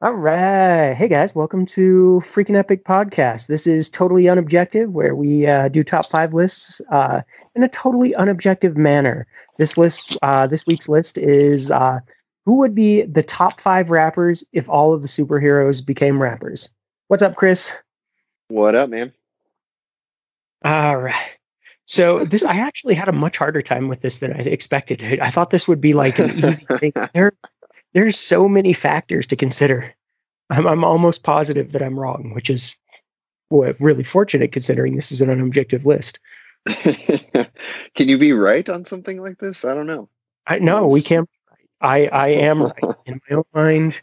All right. Hey guys, welcome to Freaking Epic Podcast. This is totally unobjective, where we uh, do top five lists uh, in a totally unobjective manner. This list, uh, this week's list is uh, who would be the top five rappers if all of the superheroes became rappers. What's up, Chris? What up, man? All right. So this, I actually had a much harder time with this than I expected. I thought this would be like an easy thing. There, there's so many factors to consider. I'm, I'm almost positive that I'm wrong, which is well, really fortunate considering this is an unobjective list. can you be right on something like this? I don't know. I no, we can't. I I am right in my own mind.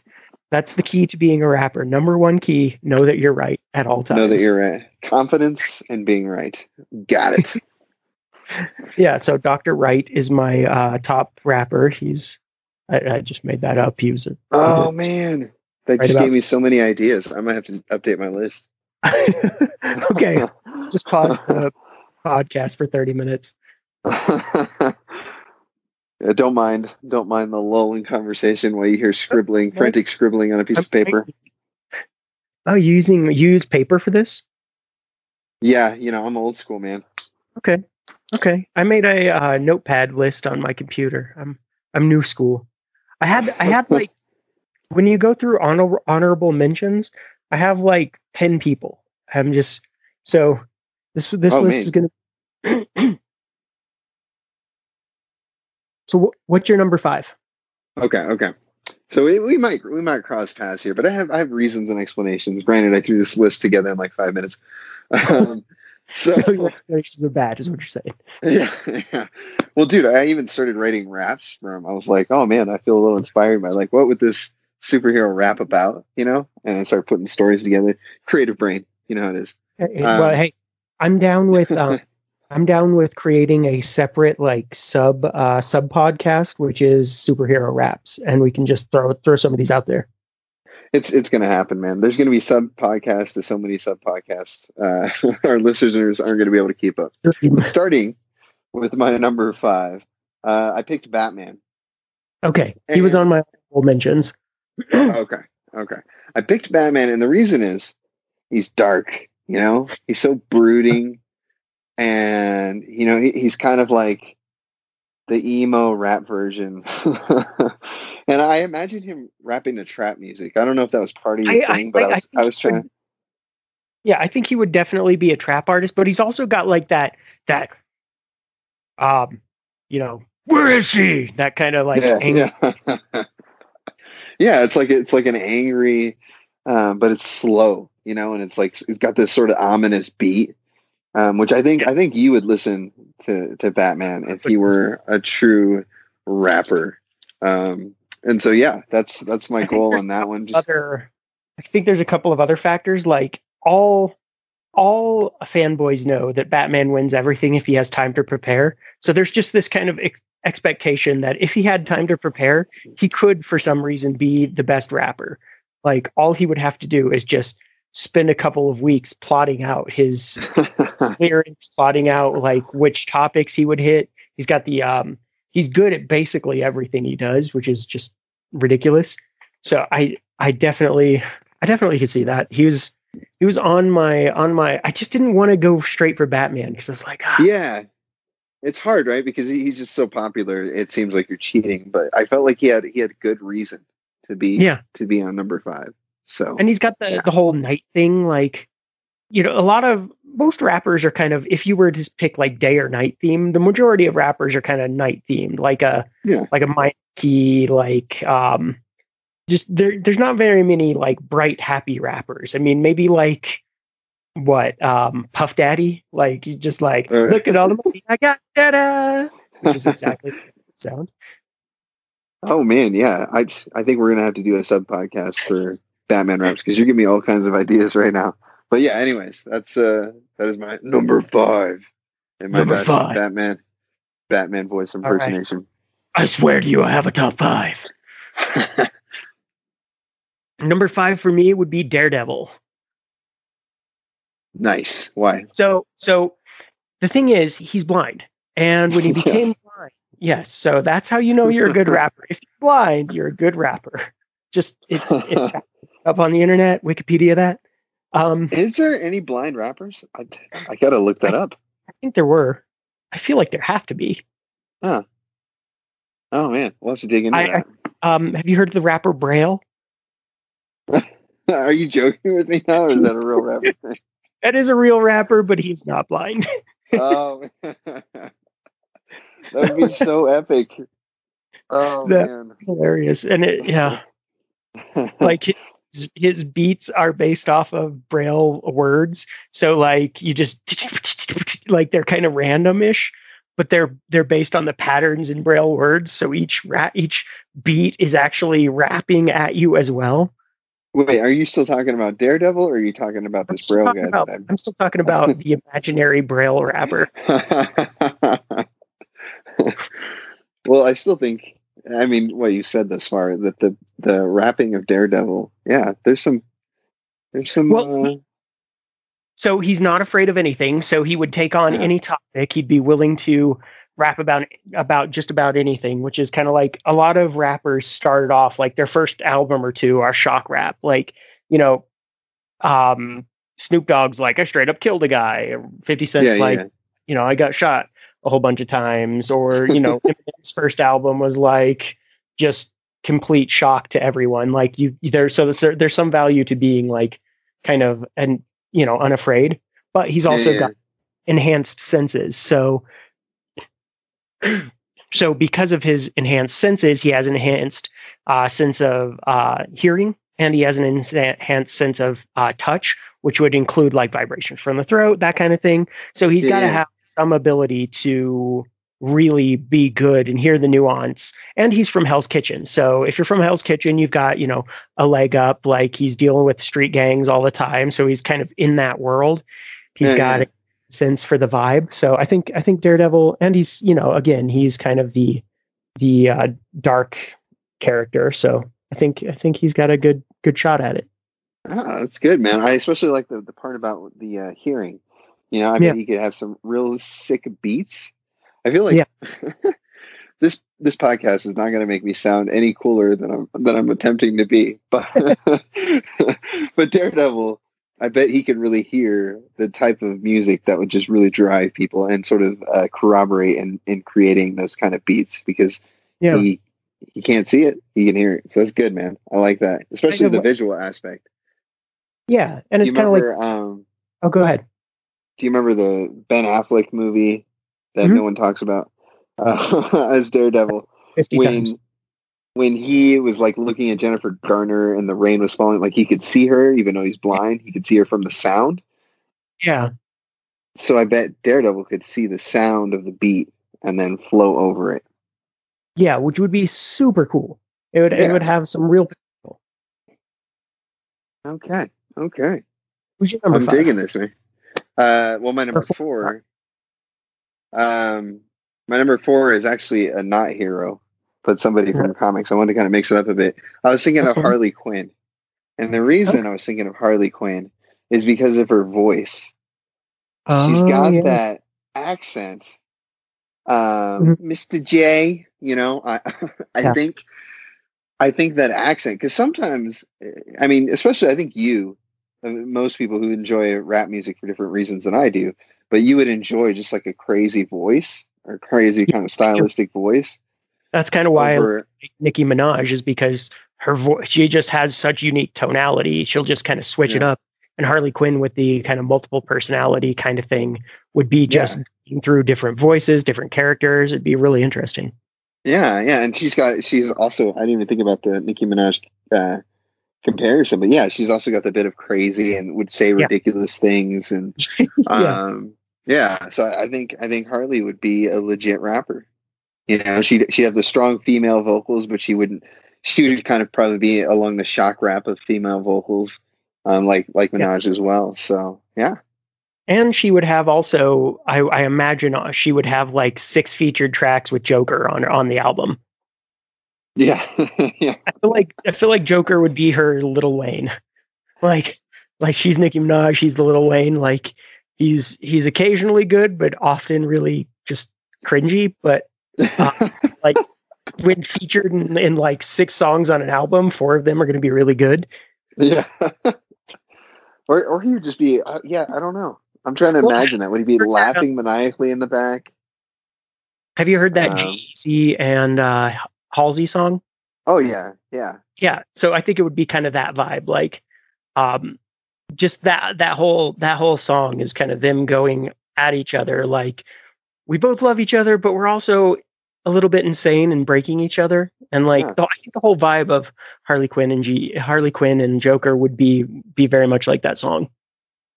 That's the key to being a rapper. Number one key: know that you're right at all times. Know that you're right. Confidence and being right. Got it. yeah. So Dr. Wright is my uh, top rapper. He's I, I, just made that up. He was a. Oh man, that just gave me so many ideas. I might have to update my list. okay, just pause the podcast for thirty minutes. yeah, don't mind, don't mind the lulling conversation while you hear scribbling, frantic scribbling on a piece of paper. Oh, using use paper for this? Yeah, you know I'm old school, man. Okay, okay. I made a uh, notepad list on my computer. I'm I'm new school. I had I had like when you go through honor, honorable mentions, I have like ten people. I'm just so this this oh, list man. is gonna. so what's your number five? Okay, okay. So we, we might we might cross paths here, but I have I have reasons and explanations. Granted, I threw this list together in like five minutes. Um, so, so your explanations are bad, is what you're saying. Yeah, yeah. Well, dude, I even started writing raps from. I was like, oh man, I feel a little inspired by like, what would this superhero rap about? You know? And I started putting stories together. Creative brain, you know how it is. Hey, um, well, hey, I'm down with. Um, I'm down with creating a separate like sub uh, sub podcast, which is superhero raps, and we can just throw throw some of these out there it's it's going to happen, man. There's going to be sub podcasts to so many sub podcasts. Uh, our listeners aren't going to be able to keep up. Starting with my number five, uh, I picked Batman. Okay, he was on my mentions. okay, okay. I picked Batman, and the reason is he's dark. You know, he's so brooding, and you know he, he's kind of like the emo rap version. and I imagine him rapping the trap music. I don't know if that was part of your I, thing, I, but I, I was, I was trying. Would, yeah, I think he would definitely be a trap artist, but he's also got like that that um, you know, where is she? That kind of like yeah, yeah. yeah, it's like it's like an angry, um, but it's slow, you know, and it's like it's got this sort of ominous beat um, which I think I think you would listen to to Batman if he were a true rapper. Um, and so yeah, that's that's my goal on that one. Just... Other, I think there's a couple of other factors like all all fanboys know that Batman wins everything if he has time to prepare. So there's just this kind of ex- expectation that if he had time to prepare, he could for some reason be the best rapper. Like all he would have to do is just spend a couple of weeks plotting out his lyrics, plotting out like which topics he would hit. He's got the um he's good at basically everything he does, which is just ridiculous. So I I definitely I definitely could see that. He was he was on my on my I just didn't want to go straight for Batman because it's like ah. Yeah. It's hard, right? Because he's just so popular. It seems like you're cheating, but I felt like he had he had good reason to be yeah. to be on number 5. So and he's got the yeah. the whole night thing. Like, you know, a lot of most rappers are kind of if you were to pick like day or night theme, the majority of rappers are kind of night themed, like a yeah. like a Mikey, like um, just there. There's not very many like bright, happy rappers. I mean, maybe like what um Puff Daddy, like just like uh, look at all the money I got, da which is exactly sound. Oh man, yeah. I I think we're gonna have to do a sub podcast for Batman raps because you're giving me all kinds of ideas right now. But yeah, anyways, that's uh that is my number five in my number five. Batman Batman voice impersonation. Right. I swear to you, I have a top five. number five for me would be Daredevil. Nice. Why? So so the thing is, he's blind, and when he became yes. blind, yes. So that's how you know you're a good rapper. If you're blind, you're a good rapper. Just it's, it's up on the internet, Wikipedia that. Um, Is there any blind rappers? I, I gotta look that up. I think there were. I feel like there have to be. Huh. Oh man, we'll have to dig into I- Um, have you heard of the rapper Braille? Are you joking with me now, or is that a real rapper? That is a real rapper, but he's not blind. Oh, that would be so epic. Oh That- man, Hilarious, and it yeah, like his, his beats are based off of Braille words. So like you just like they're kind of randomish, but they're they're based on the patterns in Braille words. So each rat each beat is actually rapping at you as well. Wait, are you still talking about Daredevil, or are you talking about I'm this Braille guy? about, that I'm still talking about the imaginary Braille rapper. Well, I still think. I mean, what you said thus far that the the rapping of Daredevil, yeah, there's some, there's some. Well, uh, So he's not afraid of anything. So he would take on Yeah. any topic. He'd be willing to rap about about just about anything, which is kind of like a lot of rappers started off like their first album or two are shock rap. Like, you know, um Snoop Dogg's like I straight up killed a guy. or 50 Cent's yeah, like, yeah. you know, I got shot a whole bunch of times. Or, you know, his first album was like just complete shock to everyone. Like you there's so there's, there's some value to being like kind of and you know unafraid but he's also Yeah, got enhanced senses so so because of his enhanced senses he has an enhanced uh, sense of uh, hearing and he has an enhanced sense of uh, touch which would include like vibrations from the throat that kind of thing. So he's got to have some ability to really be good and hear the nuance. And he's from hell's kitchen. So if you're from hell's kitchen you've got you know a leg up like he's dealing with street gangs all the time. So he's kind of in that world. He's Yeah, got yeah. Sense for the vibe so i think i think daredevil and he's you know again he's kind of the the uh, dark character so i think i think he's got a good good shot at it Ah, that's good, man. I especially like the, the part about the uh, hearing. You know, I Yeah. bet you could have some real sick beats. I feel like this this podcast is not going to make me sound any cooler than I'm than I'm attempting to be. But but Daredevil, I bet he could really hear the type of music that would just really drive people and sort of uh, corroborate in, in creating those kind of beats because yeah he he can't see it, he can hear it. So that's good, man. I like that, especially the what- visual aspect. yeah and it's kind of like um, oh go ahead do you remember the Ben Affleck movie that Mhm. no one talks about uh, as Daredevil? 50 when times when he was like looking at Jennifer Garner and the rain was falling, like he could see her even though he's blind. He could see her from the sound. yeah So I bet Daredevil could see the sound of the beat and then flow over it. yeah which would be super cool it would Yeah. it would have some real potential Okay. Okay. who's your number I'm five? digging this, man. Uh, well, my number four. four. Um, my number four is actually a not hero, but somebody from comics. I wanted to kind of mix it up a bit. I was thinking That's of. Harley Quinn, and the reason I was thinking of Harley Quinn is because of her voice. She's got yeah. that accent, um, Mr. J. You know, I I Yeah. think I think that accent because sometimes, eh, I mean, especially I think you, uh, most people who enjoy rap music for different reasons than I do, but you would enjoy just like a crazy voice or crazy kind of stylistic voice. That's kind of why I like Nicki Minaj is because her voice she just has such unique tonality. She'll just kind of switch it up. And Harley Quinn with the kind of multiple personality kind of thing would be just going through different voices, different characters. It'd be really interesting. Yeah, yeah, and she's got she's also I didn't even think about the Nicki Minaj uh, comparison, but yeah, she's also got the bit of crazy and would say Yeah. ridiculous things and yeah. um yeah. So I think I think Harley would be a legit rapper. You know, she she had the strong female vocals, but she wouldn't. She would kind of probably be along the shock rap of female vocals, um, like like Yeah. Minaj as well. So yeah, And she would have also, I, I imagine uh, she would have like six featured tracks with Joker on on the album. yeah, yeah. I feel like I feel like Joker would be her Lil Wayne, like like she's Nicki Minaj, she's the Lil Wayne. Like he's he's occasionally good, but often really just cringy. But when featured in, in like six songs on an album, four of them are going to be really good. Yeah. or or he would just be uh, yeah, I don't know. I'm trying to Well, imagine that. Would he be that, laughing maniacally in the back? Have you heard that Um, G-Eazy and uh, Halsey song? Oh yeah, yeah. Yeah. So I think it would be kind of that vibe, like, um, just that that whole that whole song is kind of them going at each other, like we both love each other, but we're also a little bit insane and breaking each other. And like, Yeah. the, I think the whole vibe of Harley Quinn and G Harley Quinn and Joker would be be very much like that song.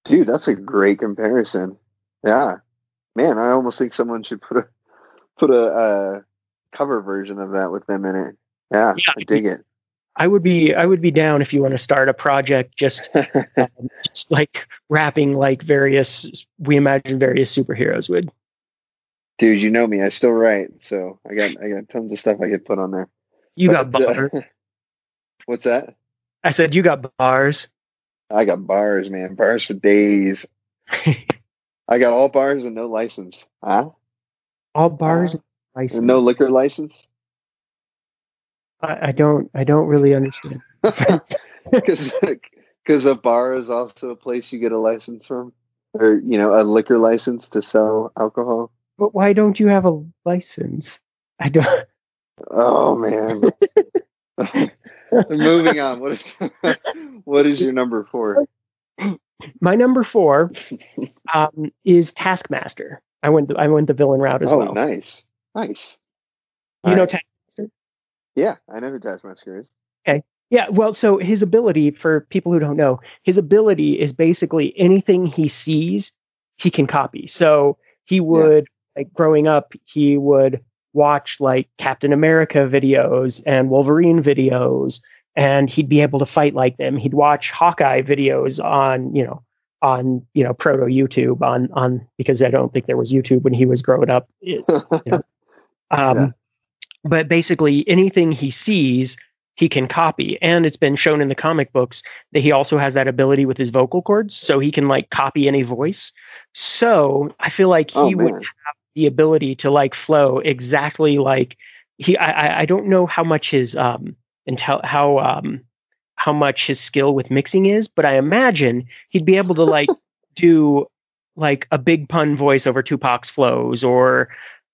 Dude, that's a great comparison. Yeah. Man, I almost think someone should put a put a uh, cover version of that with them in it. Yeah, Yeah. I dig it. I would be I would be down if you want to start a project just um, just like rapping like various we imagine various superheroes would. Dude, you know me. I still write, so I got I got tons of stuff I could put on there. You got But, uh, bars. what's that? I said you got bars. I got bars, man. Bars for days. I got all bars and no license. Huh? All bars Uh, and license. And no liquor license? I, I don't I don't really understand. Because a bar is also a place you get a license from, or you know, a liquor license to sell alcohol. But why don't you have a license? I don't Oh man. Moving on. What is what is your number four? my number four um, is Taskmaster. I went the, I went the villain route as well. oh, well. nice, nice. You know. Taskmaster? Yeah, I know who Taskmaster is. Okay. Yeah, well, so his ability, for people who don't know, his ability is basically anything he sees, he can copy. So he would, like growing up, he would watch like Captain America videos and Wolverine videos, and he'd be able to fight like them. He'd watch Hawkeye videos on, you know, on you know proto YouTube on on because I don't think there was YouTube when he was growing up. It- um, Yeah. But basically, anything he sees, he can copy. And it's been shown in the comic books that he also has that ability with his vocal cords. So he can like copy any voice. So I feel like he Oh, would have the ability to like flow exactly like he, I, I- I don't know how much his, um, intel, how, um, how much his skill with mixing is, but I imagine he'd be able to like do like a Big Pun voice over Tupac's flows or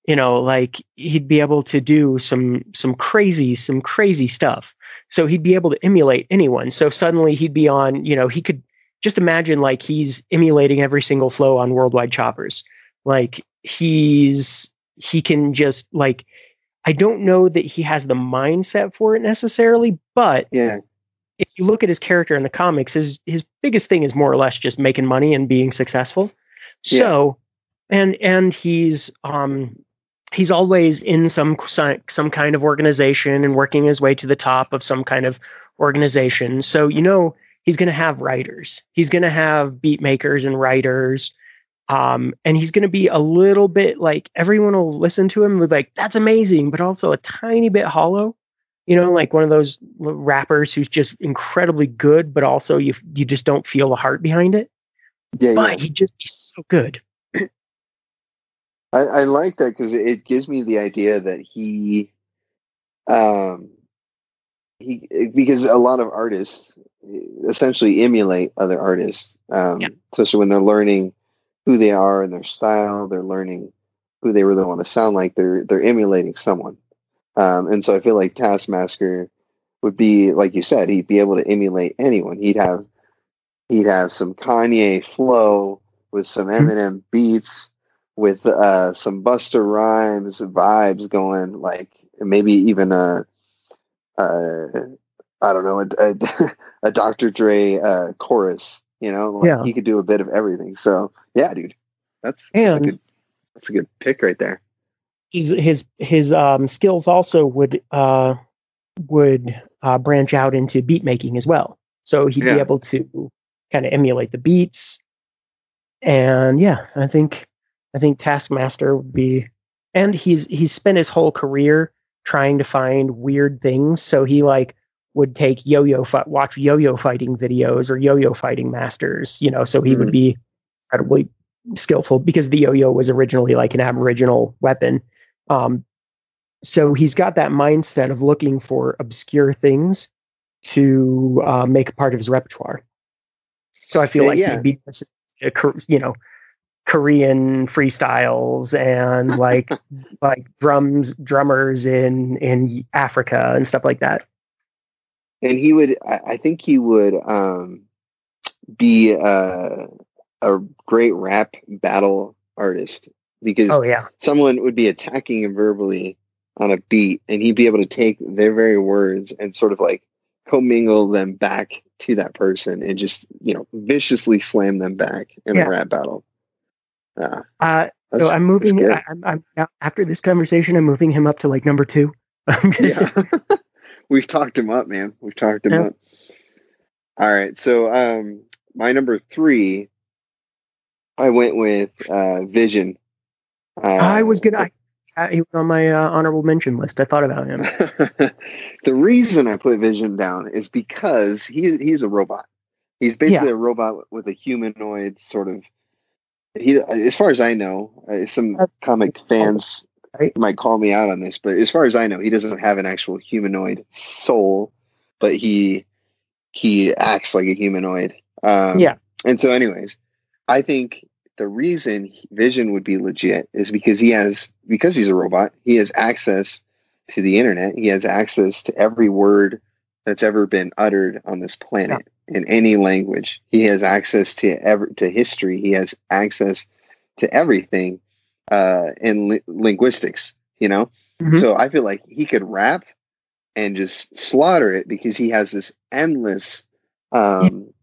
you know like he'd be able to do some some crazy some crazy stuff. So he'd be able to emulate anyone. So suddenly he'd be on you know he could just imagine like he's emulating every single flow on worldwide choppers. Like he's he can just like i don't know that he has the mindset for it necessarily but yeah, if you look at his character in the comics, his his biggest thing is more or less just making money and being successful. Yeah. So, and and he's um he's always in some some kind of organization and working his way to the top of some kind of organization. So you know he's going to have writers. He's going to have beat makers and writers. Um, and he's going to be a little bit like everyone will listen to him and be like, "That's amazing," but also a tiny bit hollow you know, like one of those rappers who's just incredibly good, but also you you just don't feel the heart behind it. yeah, yeah. But he just he's so good. I, I like that because it gives me the idea that he, um, he because a lot of artists essentially emulate other artists, um, Yeah. especially when they're learning who they are and their style. They're learning who they really want to sound like. They're they're emulating someone, um, and so I feel like Taskmaster would be like you said. He'd be able to emulate anyone. He'd have he'd have some Kanye flow with some Mhm. Eminem beats with uh, some Busta Rhymes vibes going, like maybe even a, uh, don't know, a, a, a Dr. Dre uh, chorus. You know, like Yeah. he could do a bit of everything. So yeah, dude, that's that's a good that's a good pick right there. His his his um, skills also would uh, would uh, branch out into beat making as well. So he'd Yeah. be able to kind of emulate the beats. And yeah, I think I think Taskmaster would be and he's he's spent his whole career trying to find weird things. So he like would take yo-yo fight watch yo-yo fighting videos or yo-yo fighting masters, you know, so he would be incredibly skillful because the yo-yo was originally like an aboriginal weapon. Um so he's got that mindset of looking for obscure things to uh, make part of his repertoire. So I feel Yeah, like yeah. he'd be, you know, Korean freestyles and like like drums drummers in in Africa and stuff like that. and he would I, I think he would um be uh, a great rap battle artist because Oh yeah, someone would be attacking him verbally on a beat and he'd be able to take their very words and sort of like commingle them back to that person and just you know viciously slam them back in Yeah. a rap battle uh, uh, so I'm moving. I, I'm, I'm after this conversation, I'm moving him up to like number two. yeah we've talked him up man we've talked him Yeah. up all right so um my number three i went with uh vision uh, I was gonna. I, I, he was on my uh, honorable mention list. I thought about him. the reason i put vision down is because he's he's a robot he's basically a robot with a humanoid sort of he as far as i know uh, some That's- comic fans Right. might call me out on this but as far as i know he doesn't have an actual humanoid soul but he he acts like a humanoid um, Yeah. and so anyways i think the reason vision would be legit is because he has because he's a robot he has access to the internet he has access to every word that's ever been uttered on this planet in any language. He has access to ever to history he has access to everything uh in li- linguistics you know? Mhm. so i feel like he could rap and just slaughter it because he has this endless um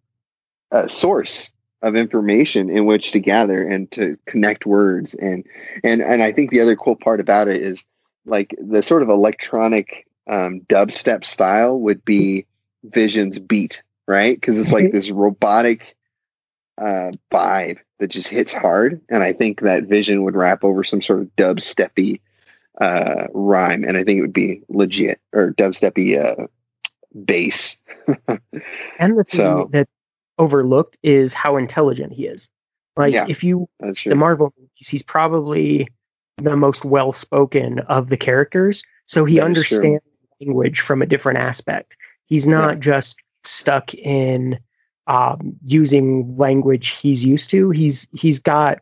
uh, source of information in which to gather and to connect words and and and I think the other cool part about it is like the sort of electronic um, dubstep style would be Vision's beat, right? Because it's like Mhm. this robotic uh, vibe that just hits hard, and I think that Vision would rap over some sort of dubsteppy uh, rhyme, and I think it would be legit or dubsteppy uh, bass. And the thing So- that overlooked is how intelligent he is. Like Yeah. if you the. Marvel movies, he's probably the most well spoken of the characters. So he That is true. understands language from a different aspect. He's not just stuck in um, using language he's used to. He's he's got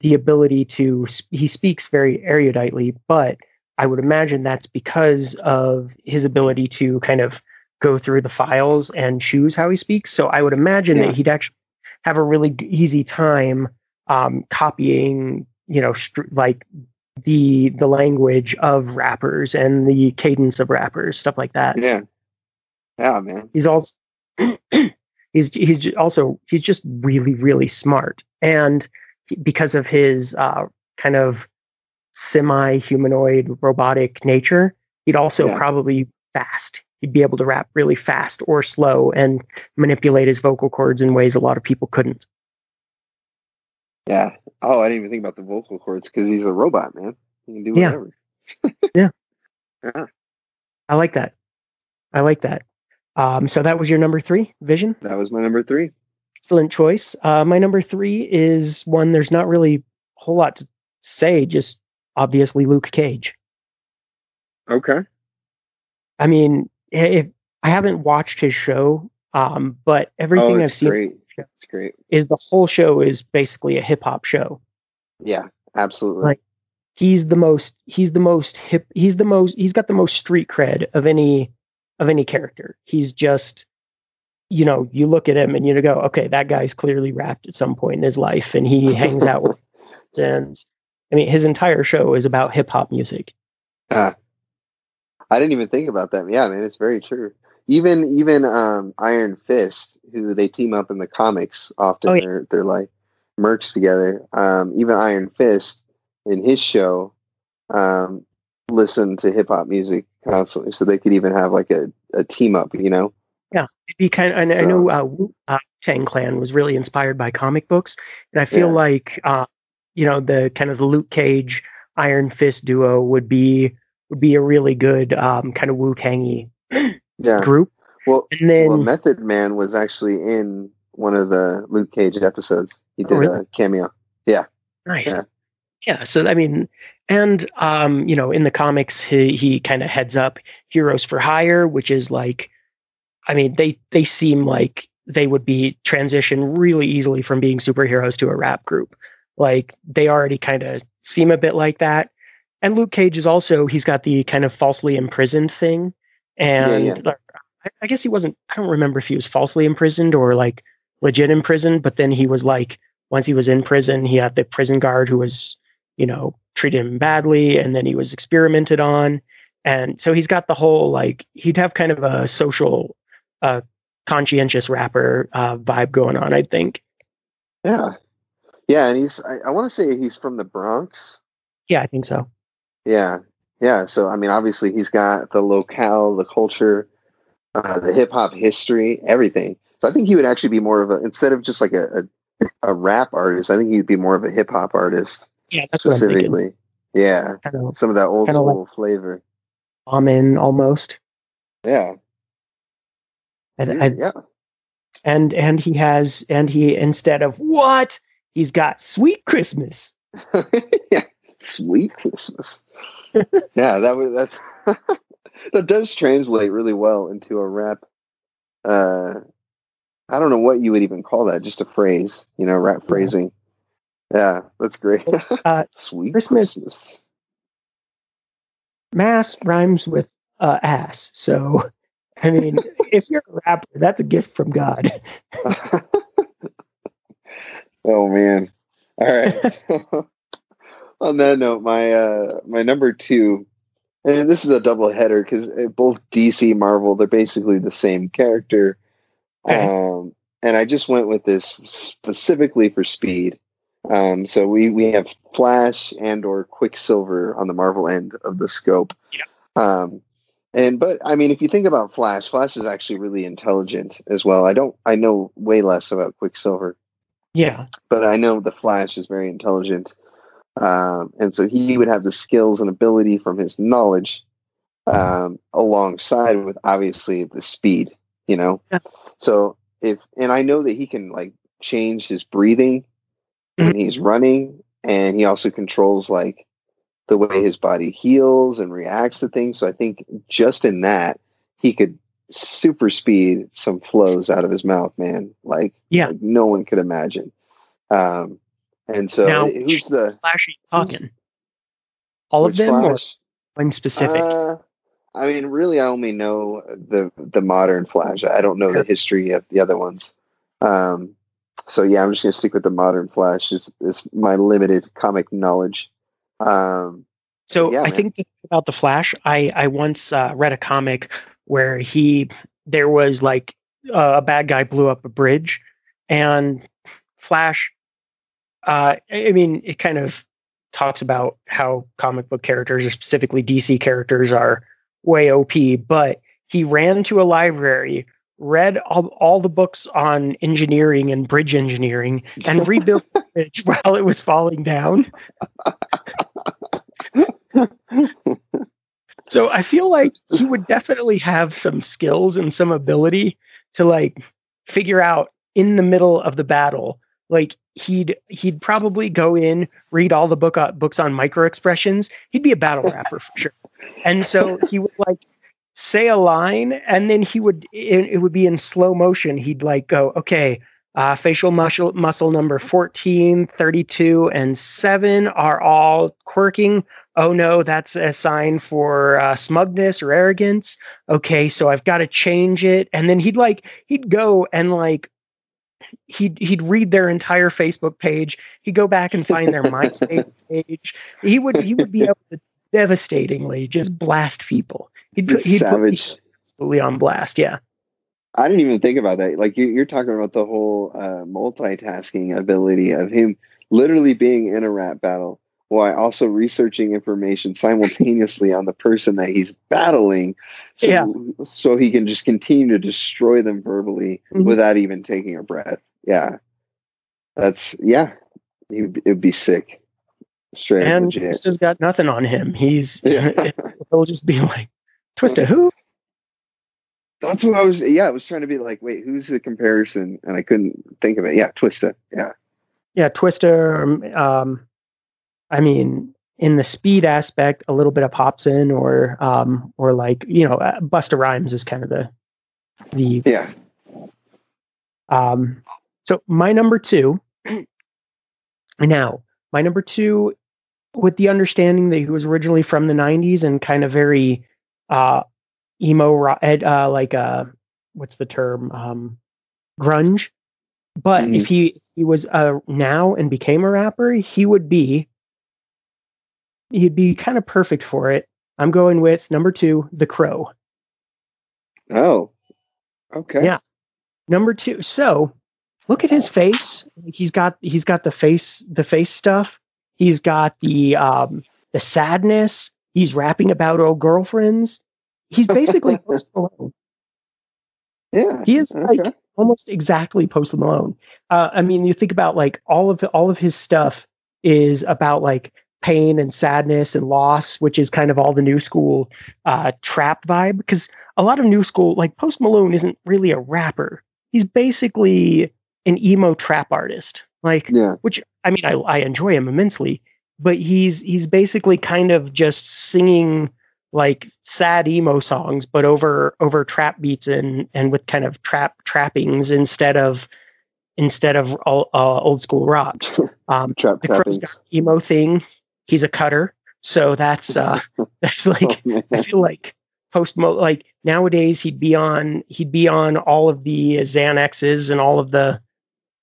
the ability to he speaks very eruditely, but I would imagine that's because of his ability to kind of go through the files and choose how he speaks. So I would imagine Yeah. that he'd actually have a really easy time um, copying, you know, str- like the the language of rappers and the cadence of rappers, stuff like that. Yeah, yeah, man. He's also he's he's also he's just really really smart, and he, because of his uh, kind of semi humanoid robotic nature, he'd also Yeah. probably fast. He'd be able to rap really fast or slow and manipulate his vocal cords in ways a lot of people couldn't. Yeah. Oh, I didn't even think about the vocal cords because he's a robot, man. He can do Yeah. whatever. Yeah. Yeah. I like that. I like that. Um, so that was your number three, Vision. That was my number three. Excellent choice. Uh, my number three is one there's not really a whole lot to say, just obviously Luke Cage. Okay. I mean, if I haven't watched his show, um, but everything oh, I've seen great. It's great. is the whole show is basically a hip hop show. Yeah, absolutely. Like- He's the most. He's the most hip. He's the most. He's got the most street cred of any of any character. He's just, you know, you look at him and you go, okay, that guy's clearly rapped at some point in his life, and he hangs out with. And I mean, his entire show is about hip hop music. Ah. I didn't even think about that. Yeah, man, it's very true. Even even um, Iron Fist, who they team up in the comics often, Oh, yeah. they're they're like merged together. Um, even Iron Fist in his show um, listened to hip hop music constantly, so they could even have like a, a team up. You know? It'd be kind. Of, I, I know uh, Wu- uh, Tang Clan was really inspired by comic books, and I feel Yeah. like uh, you know the kind of the Luke Cage Iron Fist duo would be would be a really good um, kind of Wu Tangy Yeah. group. Well, And then well, Method Man was actually in one of the Luke Cage episodes. He Oh, did really? a cameo. Yeah. Nice, yeah. yeah. So I mean, and um, you know, in the comics, he he kind of heads up Heroes for Hire, which is like I mean, they they seem like they would be transition really easily from being superheroes to a rap group. Like they already kind of seem a bit like that. And Luke Cage is also he's got the kind of falsely imprisoned thing, and yeah, yeah. I, I guess he wasn't. I don't remember if he was falsely imprisoned or like legit imprisoned, but then he was like once he was in prison, he had the prison guard who was you know treated him badly, and then he was experimented on, and so he's got the whole like he'd have kind of a social, uh, conscientious rapper uh, vibe going on. I think. Yeah, yeah, and he's I, I want to say he's from the Bronx. Yeah, I think so. Yeah, yeah. So I mean, obviously, he's got the locale, the culture, uh, the hip hop history, everything. So I think he would actually be more of a instead of just like a a, a rap artist. I think he'd be more of a hip hop artist. Yeah, that's specifically. Yeah, kinda, some of that old school like flavor. Amen, almost. Yeah. And, I, yeah. And and he has and he instead of what he's got sweet Christmas. yeah, sweet Christmas. yeah, that was that's that does translate really well into a rap. Uh, I don't know what you would even call that. Just a phrase, you know, rap phrasing. Yeah, that's great. Uh, Sweet Christmas. Christmas. Mass rhymes with uh, ass. So, I mean, if you're a rapper, that's a gift from God. oh man! All right. On that note, my uh, my number two, and this is a double header because both DC Marvel they're basically the same character. Okay. Um, and I just went with this specifically for speed. Um, so we we have Flash and or Quicksilver on the Marvel end of the scope. Yeah. Um, and but I mean, if you think about Flash, Flash is actually really intelligent as well. I don't I know way less about Quicksilver. Yeah. But I know the Flash is very intelligent. Um, and so he would have the skills and ability from his knowledge um, alongside with obviously the speed, you know? Yeah. So if, and I know that he can like change his breathing mm-hmm. when he's running, and he also controls like the way his body heals and reacts to things. So I think just in that, he could super speed some flows out of his mouth, man. Like, yeah, like no one could imagine. Um, and so now, who's the flashy talking? All of them, Flash? or one specific? Uh, I mean, really, I only know the the modern Flash. I don't know the history of the other ones. Um, so yeah, I'm just gonna stick with the modern Flash. It's, it's my limited comic knowledge. Um, so yeah, I man. think about the Flash. I I once uh, read a comic where he there was like uh, a bad guy blew up a bridge, and Flash. Uh, I mean, it kind of talks about how comic book characters, or specifically DC characters, are way OP. But he ran to a library read all, all the books on engineering and bridge engineering and rebuilt the bridge while it was falling down. so I feel like he would definitely have some skills and some ability to like figure out in the middle of the battle like he'd he'd probably go in read all the book uh, books on micro expressions he'd be a battle rapper for sure. And so he would like say a line and then he would it, it would be in slow motion. He'd like go okay uh, facial muscle muscle number 14 32 and 7 are all quirking. Oh no that's a sign for uh, smugness or arrogance. Okay so i've got to change it. And then he'd like he'd go and like he'd he'd read their entire facebook page he'd go back and find their myspace page he would he would be able to devastatingly just blast people He'd, he'd savage. Absolutely on blast. Yeah. I didn't even think about that. Like you, are talking about the whole uh, multitasking ability of him literally being in a rap battle while also researching information simultaneously on the person that he's battling. So, yeah. so he can just continue to destroy them verbally mm-hmm. without even taking a breath. Yeah. That's, yeah. It would be sick. Straight and just got nothing on him. He's, yeah. he'll just be like, Twista who? That's what I was. Yeah, I was trying to be like, wait, who's the comparison? And I couldn't think of it. Yeah, Twista. Yeah. Yeah, Twista. Um, I mean, in the speed aspect, a little bit of Hopsin or um, or like you know, uh, Busta Rhymes is kind of the The Yeah. um, so my number two. now, my number two, with the understanding that he was originally from the '90s and kind of very uh, emo, uh, like uh, what's the term, um, grunge. But Mhm. if he he was uh, now and became a rapper, he would be he'd be kind of perfect for it. I'm going with number two, The Crow. Oh. Okay. Yeah. Number two. So look at his face. He's got he's got the face the face stuff. He's got the um the sadness. He's rapping about old girlfriends. He's basically Post Malone. Yeah. He is like almost exactly Post Malone. Uh, I mean, you think about like all of all of his stuff is about like pain and sadness and loss, which is kind of all the new school uh, trap vibe. Because a lot of new school, like Post Malone, isn't really a rapper. He's basically an emo trap artist. Like, Yeah. which I mean, I, I enjoy him immensely, but he's he's basically kind of just singing like sad emo songs, but over over trap beats and and with kind of trap trappings instead of instead of all, uh, old school rock. Um, Trap the Crow's emo thing. He's a cutter, so that's uh that's like Oh. I feel like post like nowadays he'd be on he'd be on all of the Xanaxes and all of the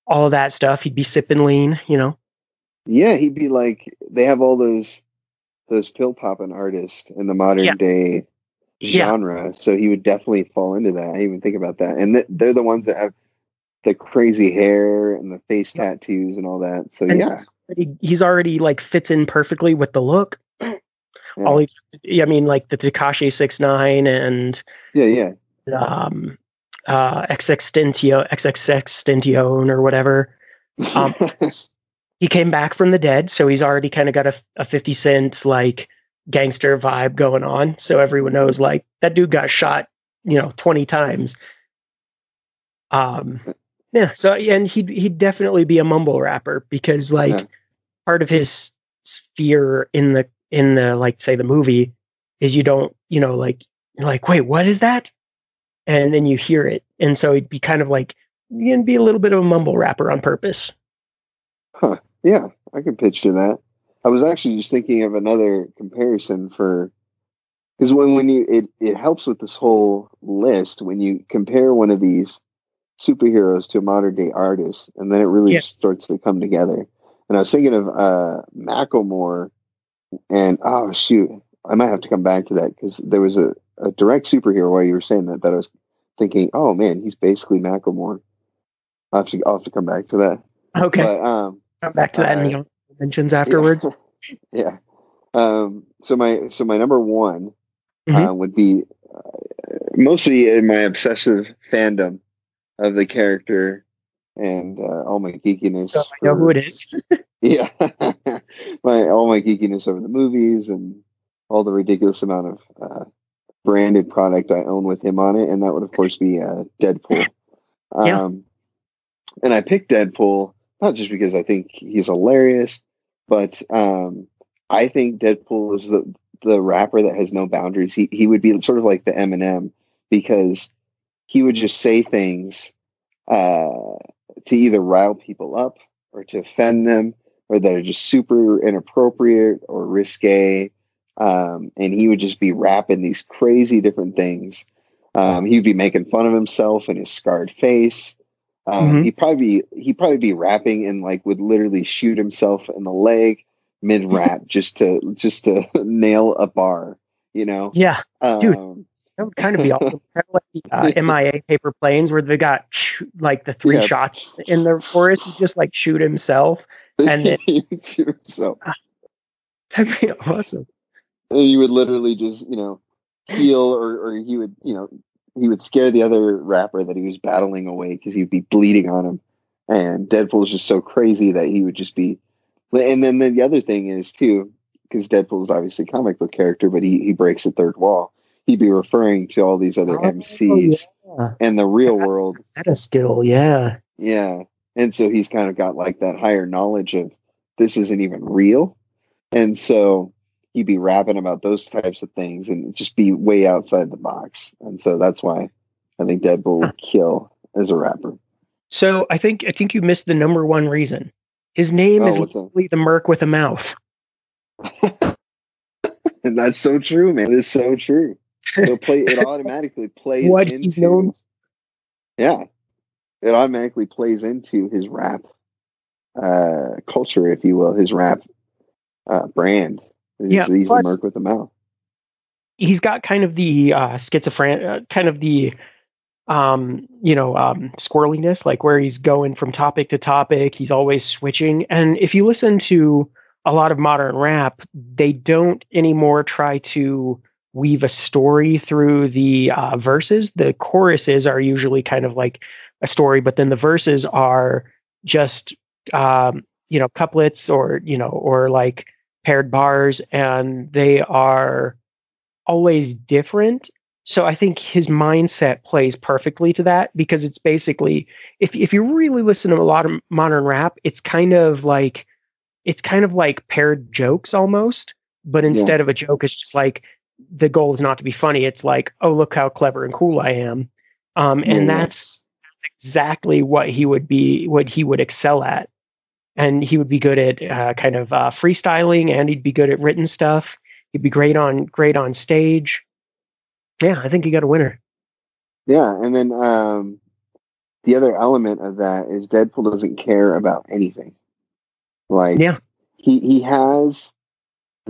all of that stuff. He'd be sipping lean, you know. Yeah, he'd be like they have all those those pill popping artists in the modern Yeah. day Yeah. genre. So he would definitely fall into that. I even think about that. And th- they're the ones that have the crazy hair and the face tattoos and all that. So And yeah, he's already, he's already like fits in perfectly with the look. Yeah. All he, I mean, like the Tekashi six nine and yeah, yeah. um, uh, XXXTentio, XXXTentione or whatever. Um, he came back from the dead, so he's already kind of got a, a 50 Cent like gangster vibe going on. So everyone knows like that dude got shot, you know, 20 times. Um, yeah. So and he'd he'd definitely be a mumble rapper because like Yeah. part of his sphere in the in the like say the movie is you don't you know like you're like wait what is that and then you hear it and so it'd be kind of like you can be a little bit of a mumble rapper on purpose Huh. yeah, I could pitch to that. I was actually just thinking of another comparison for because when when you it it helps with this whole list when you compare one of these superheroes to a modern day artist, and then it really Yeah. starts to come together. And I was thinking of uh Macklemore, and oh shoot, I might have to come back to that because there was a, a direct superhero while you were saying that that I was thinking, oh man, he's basically Macklemore. I'll have to I'll have to come back to that. okay But um come back to that in the uh, mentions afterwards yeah. Um, so my so my number one uh, Mhm. would be uh, mostly in my obsessive fandom of the character and uh, all my geekiness. so i know who it is Yeah, my all my geekiness over the movies and all the ridiculous amount of uh, branded product I own with him on it, and that would of course be uh, Deadpool. Yeah. Um, and I picked Deadpool not just because I think he's hilarious, but um, I think Deadpool is the the rapper that has no boundaries. He he would be sort of like the Eminem because he would just say things uh, to either rile people up or to offend them or that are just super inappropriate or risque. Um, and he would just be rapping these crazy different things. Um, he'd be making fun of himself and his scarred face. Um, Mhm. He'd probably be, he'd probably be rapping and like would literally shoot himself in the leg mid rap just to just to nail a bar. You know, yeah Dude. That would kind of be awesome. Kind of like the uh, M.I.A. paper planes where they got sh- like the three Yeah. shots in the forest. He just like shoot himself And then- shoot himself. that'd be awesome. And you would literally just you know heal or or he would you know he would scare the other rapper that he was battling away because he'd be bleeding on him. And deadpool's just so crazy that he would just be and then the other thing is too because Deadpool is obviously a comic book character but he, he breaks the third wall he'd be referring to all these other Oh, mcs yeah. and the real world that a skill yeah yeah. And so he's kind of got like that higher knowledge of this isn't even real. And so he'd be rapping about those types of things and just be way outside the box. And so that's why I think Deadpool would kill as a rapper. So I think I think you missed the number one reason. His name Oh, is literally the Merc with a mouth. And that's so true, man. It's so true. So play it automatically plays What into he's known yeah. It automatically plays into his rap uh culture, if you will, his rap uh brand. He's, Yeah, he's plus- merc with a mouth. he's got kind of the uh, schizophrenic, uh, kind of the, um, you know, um, squirreliness, like where he's going from topic to topic. He's always switching. And if you listen to a lot of modern rap, they don't anymore try to weave a story through the uh, verses. The choruses are usually kind of like a story, but then the verses are just, um, you know, couplets or, you know, or like paired bars, and they are always different. So I think his mindset plays perfectly to that because it's basically if if you really listen to a lot of modern rap, it's kind of like it's kind of like paired jokes almost, but instead of a joke, it's just like the goal is not to be funny. It's like, oh, look how clever and cool I am, um, and Yeah. that's exactly what he would be, what he would excel at, and he would be good at uh, kind of uh, freestyling, and he'd be good at written stuff. He'd be great on great on stage. Yeah, I think you got a winner. Yeah, and then um the other element of that is Deadpool doesn't care about anything. Like Yeah. he he has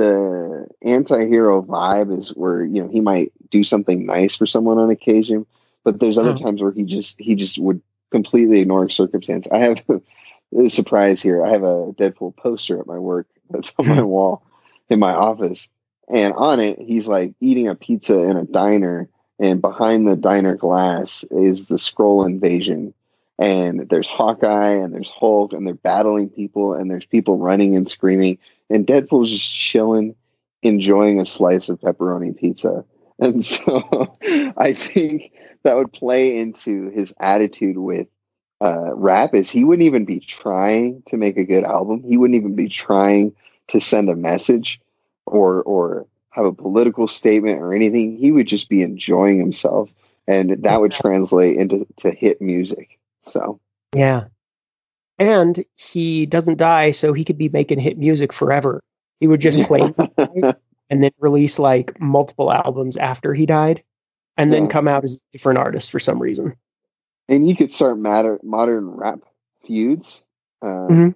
the anti-hero vibe is where you know he might do something nice for someone on occasion but there's other Oh. times where he just he just would completely ignore circumstance. I have a surprise here. I have a deadpool poster at my work that's on my hmm. wall in my office and on it he's like eating a pizza in a diner and behind the diner glass is the Skrull invasion and there's hawkeye and there's hulk and they're battling people and there's people running and screaming and Deadpool's just chilling, enjoying a slice of pepperoni pizza. And so I think that would play into his attitude with uh, rap is he wouldn't even be trying to make a good album. He wouldn't even be trying to send a message or or have a political statement or anything. He would just be enjoying himself, and that would translate into to hit music. So Yeah. And he doesn't die, so he could be making hit music forever. He would just play and then release like multiple albums after he died and then come out as a different artist for some reason. and you could start matter, modern rap feuds uh, Mhm.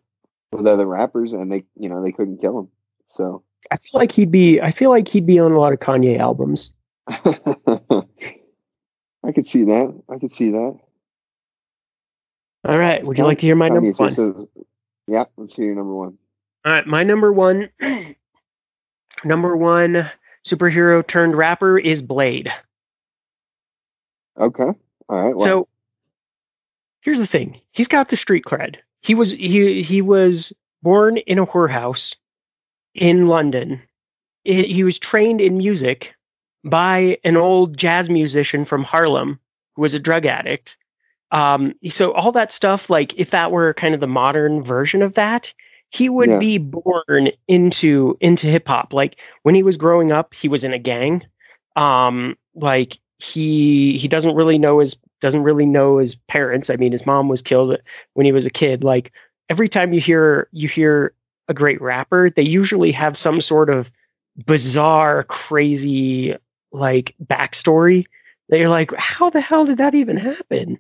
with other rappers, and they, you know, they couldn't kill him. So I feel like he'd be I feel like he'd be on a lot of Kanye albums. I could see that. I could see that. All right. Would you like to hear my number one? so- yeah, let's hear your number one. All right, my number one number one superhero turned rapper is Blade. Okay, all right. Well, So here's the thing. He's got the street cred. He was he he was born in a whorehouse in London. He was trained in music by an old jazz musician from Harlem who was a drug addict. Um, so all that stuff, like if that were kind of the modern version of that, he would Yeah. be born into into hip hop. Like when he was growing up, he was in a gang. Um, like he he doesn't really know his doesn't really know his parents. I mean, his mom was killed when he was a kid. Like every time you hear you hear a great rapper, they usually have some sort of bizarre, crazy like backstory that you're like, how the hell did that even happen?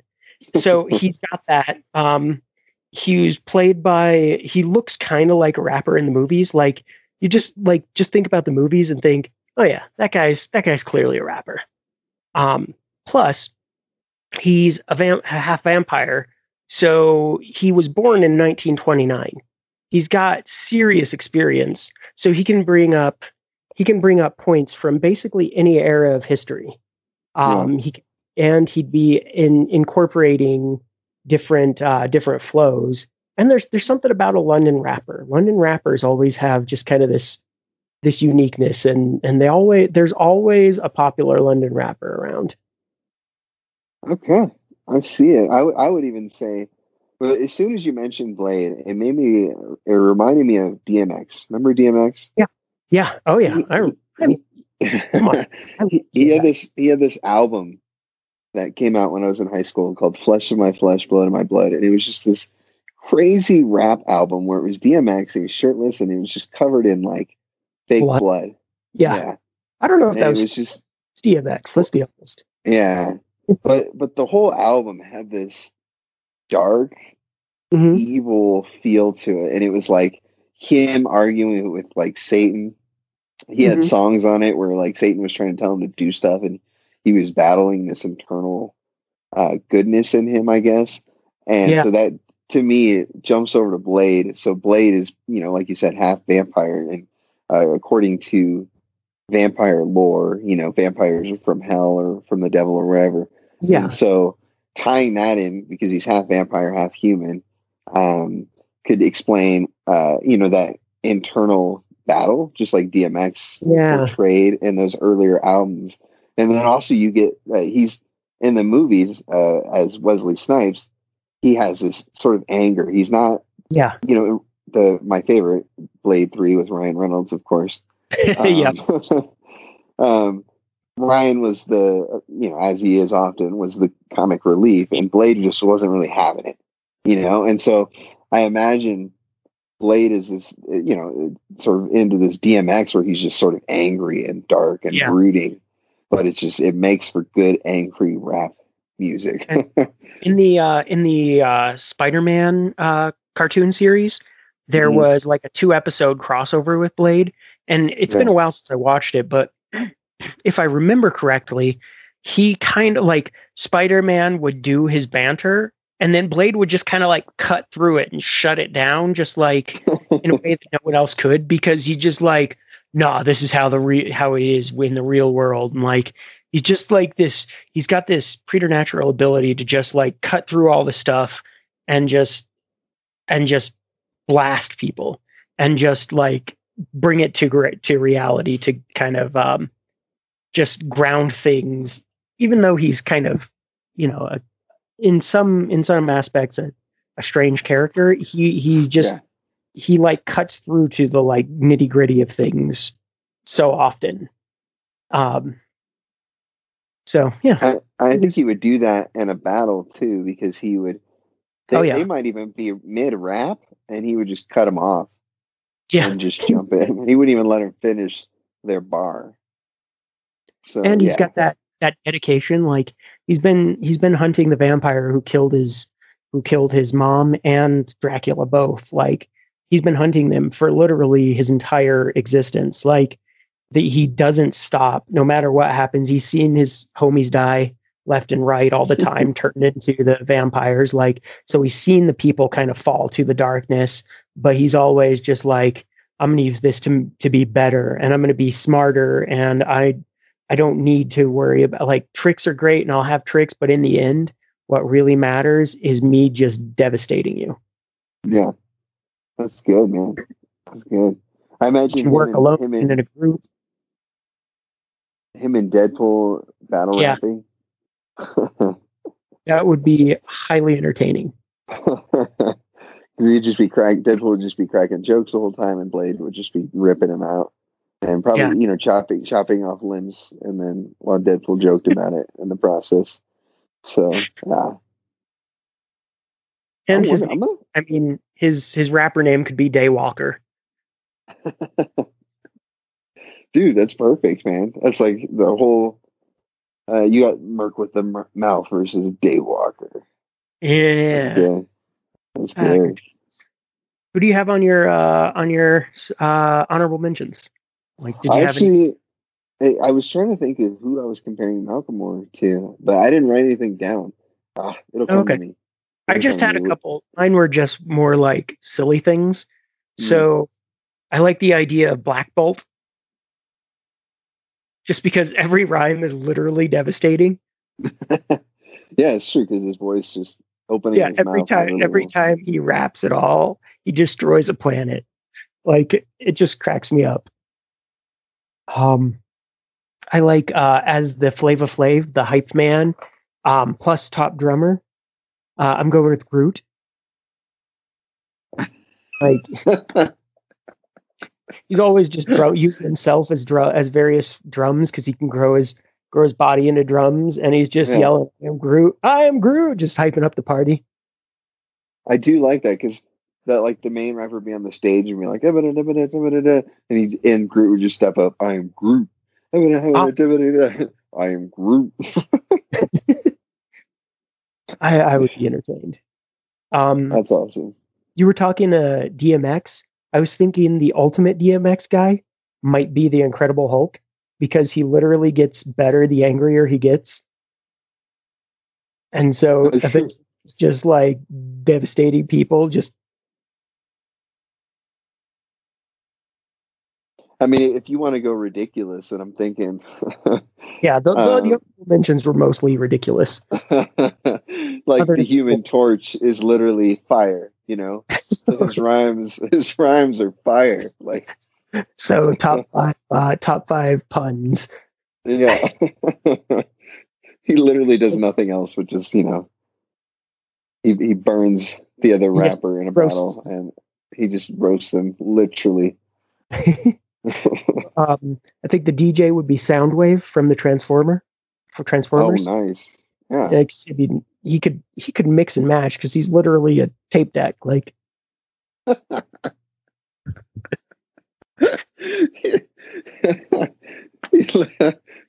So he's got that. Um, he was played by. He looks kind of like a rapper in the movies. Like you just like just think about the movies and think, oh yeah, that guy's that guy's clearly a rapper. Um, plus, he's a, a half vampire, so he was born in 1929. He's got serious experience, so he can bring up he can bring up points from basically any era of history. Um, He c- and he'd be in incorporating different uh, different flows. And there's there's something about a London rapper. London rappers always have just kind of this this uniqueness, and and they always there's always a popular London rapper around. okay, I see it. I would- even say, well, as soon as you mentioned Blade, it made me. It reminded me of DMX. Remember DMX? Yeah. Yeah. Oh yeah. He- I, he- Come on. I he, he had this he had this album that came out when I was in high school called Flesh of My Flesh, Blood of My Blood. And it was just this crazy rap album where it was DMX, he was shirtless and he was just covered in like fake blood. blood. Yeah. yeah. I don't know if and that was, was just DMX, let's be honest. Yeah. but but the whole album had this dark, mm-hmm. evil feel to it. And it was like him arguing with like Satan. He had mm-hmm. songs on it where like Satan was trying to tell him to do stuff and he was battling this internal uh, goodness in him, I guess. And yeah. so that to me it jumps over to Blade. So Blade is, you know, like you said, half vampire, and uh, according to vampire lore, you know, vampires are from hell or from the devil or wherever. Yeah. And so tying that in because he's half vampire, half human, um, could explain, uh, you know, that internal battle, just like DMX yeah. portrayed in those earlier albums. And then also you get uh, he's in the movies uh, as Wesley Snipes. He has this sort of anger. He's not, yeah, you know, the my favorite Blade Three with Ryan Reynolds, of course. Um, yeah. um, Ryan was the, you know, as he is often, was the comic relief, and Blade just wasn't really having it, you know. And so I imagine Blade is this, you know, sort of into this DMX where he's just sort of angry and dark and yeah. brooding but it's just it makes for good angry rap music. in the uh, in the uh, Spider-Man uh, cartoon series, there mm-hmm. was like a two episode crossover with Blade, and it's yeah. been a while since I watched it, but if I remember correctly, he kind of like Spider-Man would do his banter and then Blade would just kind of like cut through it and shut it down, just like in a way that no one else could, because he just like nah, this is how the re- how it is in the real world. And like he's just like this, he's got this preternatural ability to just like cut through all the stuff and just and just blast people and just like bring it to great to reality to kind of um just ground things even though he's kind of you know a, in some in some aspects a, a strange character he he just yeah he like cuts through to the like nitty gritty of things so often. Um, so yeah, I, I think he would do that in a battle too because he would. They, oh yeah, they might even be mid rap, and he would just cut them off. Yeah, and just jump in. He wouldn't even let him finish their bar. So, and he's yeah. got that that dedication. Like he's been he's been hunting the vampire who killed his who killed his mom and Dracula both. Like he's been hunting them for literally his entire existence. Like that he doesn't stop no matter what happens. He's seen his homies die left and right all the time, turned into the vampires. Like so, he's seen the people kind of fall to the darkness, but he's always just like, I'm going to use this to to be better, and I'm going to be smarter, and I I don't need to worry about like tricks are great, and I'll have tricks, but in the end, what really matters is me just devastating you. Yeah. That's good, man. That's good. I imagine you work and, alone him and, in a group. Him and Deadpool battle yeah. rapping. that would be highly entertaining. He'd just be crack. Deadpool would just be cracking jokes the whole time, and Blade would just be ripping him out, and probably yeah. you know chopping chopping off limbs, and then while Deadpool joked about it in the process. So yeah. And his, I mean, his his rapper name could be Daywalker. Dude, that's perfect, man. That's like the whole. Uh, you got Merc with the m- mouth versus Daywalker. Yeah, that's good. That's uh, good. Uh, who do you have on your uh, on your uh, honorable mentions? Like, did you I have actually? Any- I was trying to think of who I was comparing Malcolm Moore to, but I didn't write anything down. Ah, it'll come okay. to me. I just had a couple. Mine were just more like silly things. Mm. So I like the idea of Black Bolt. Just because every rhyme is literally devastating. yeah, it's true because his voice just opening. Up. Yeah, every time, every time he raps at all, he destroys a planet. Like it just cracks me up. Um, I like uh as the Flavor Flav, the hype man, um, plus top drummer. Uh, I'm going with Groot. Like he's always just drum, using himself as drum as various drums because he can grow his grow his body into drums, and he's just Yeah. yelling, "I am Groot! I am Groot!" Just hyping up the party. I do like that because that like the main rapper would be on the stage and be like, and he and Groot would just step up. I am Groot. I am Groot. I, I would be entertained. Um, That's awesome. you were talking to DMX. I was thinking the ultimate DMX guy might be the Incredible Hulk because he literally gets better the angrier he gets. And so if it's just like devastating people, just I mean, if you want to go ridiculous, and I'm thinking, yeah, the, the, Um, the mentions were mostly ridiculous. like Other the Human Torch is literally fire. You know, his rhymes, his rhymes are fire. Like, so top five, uh, top five puns. yeah, he literally does nothing else, but just you know, he he burns the other Yeah, rapper in a roasts. battle, and he just roasts them literally. um, I think the DJ would be Soundwave from the Transformer for Transformers. oh, nice. Yeah. Like, I mean, he could he could mix and match because he's literally a tape deck. Like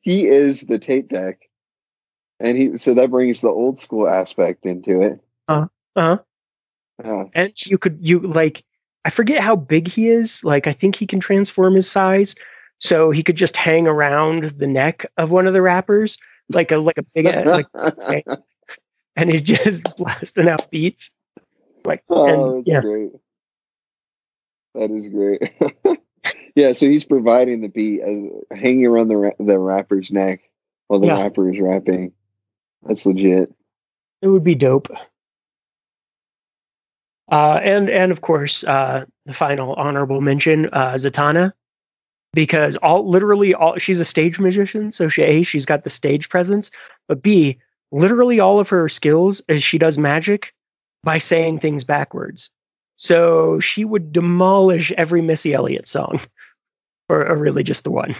he is the tape deck, and he so that brings the old school aspect into it. uh, Yeah. and you could you like I forget how big he is. Like I think he can transform his size, so he could just hang around the neck of one of the rappers like a like a big like, and he's just blasting out beats. Like oh, and yeah, great. That is great. yeah, so he's providing the beat as hanging around the ra- the rapper's neck while the Yeah. rapper is rapping. That's legit. it would be dope. Uh, and and of course, uh, the final honorable mention, uh, Zatanna, because all literally all she's a stage musician, so she a she's got the stage presence, but b literally all of her skills is she does magic by saying things backwards. So she would demolish every Missy Elliott song, or, or really just the one.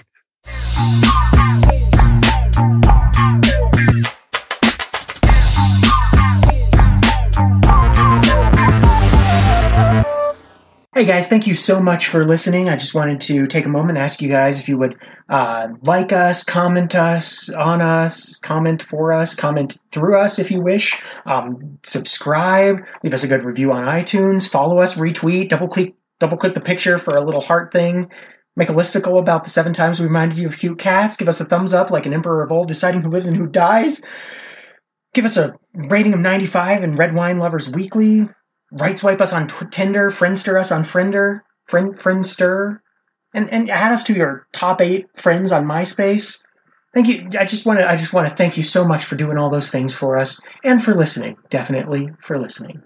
Hey guys, thank you so much for listening. I just wanted to take a moment and ask you guys if you would uh, like us, comment us, on us, comment for us, comment through us if you wish. Um, subscribe, leave us a good review on iTunes, follow us, retweet, double click, double click the picture for a little heart thing. Make a listicle about the seven times we reminded you of cute cats. Give us a thumbs up like an emperor of old deciding who lives and who dies. Give us a rating of 95 in Red Wine Lovers Weekly right swipe us on Tw- Tinder, Friendster us on Friender, Friend Friendster, and and add us to your top eight friends on MySpace. Thank you. I just want to I just want to thank you so much for doing all those things for us and for listening. Definitely for listening.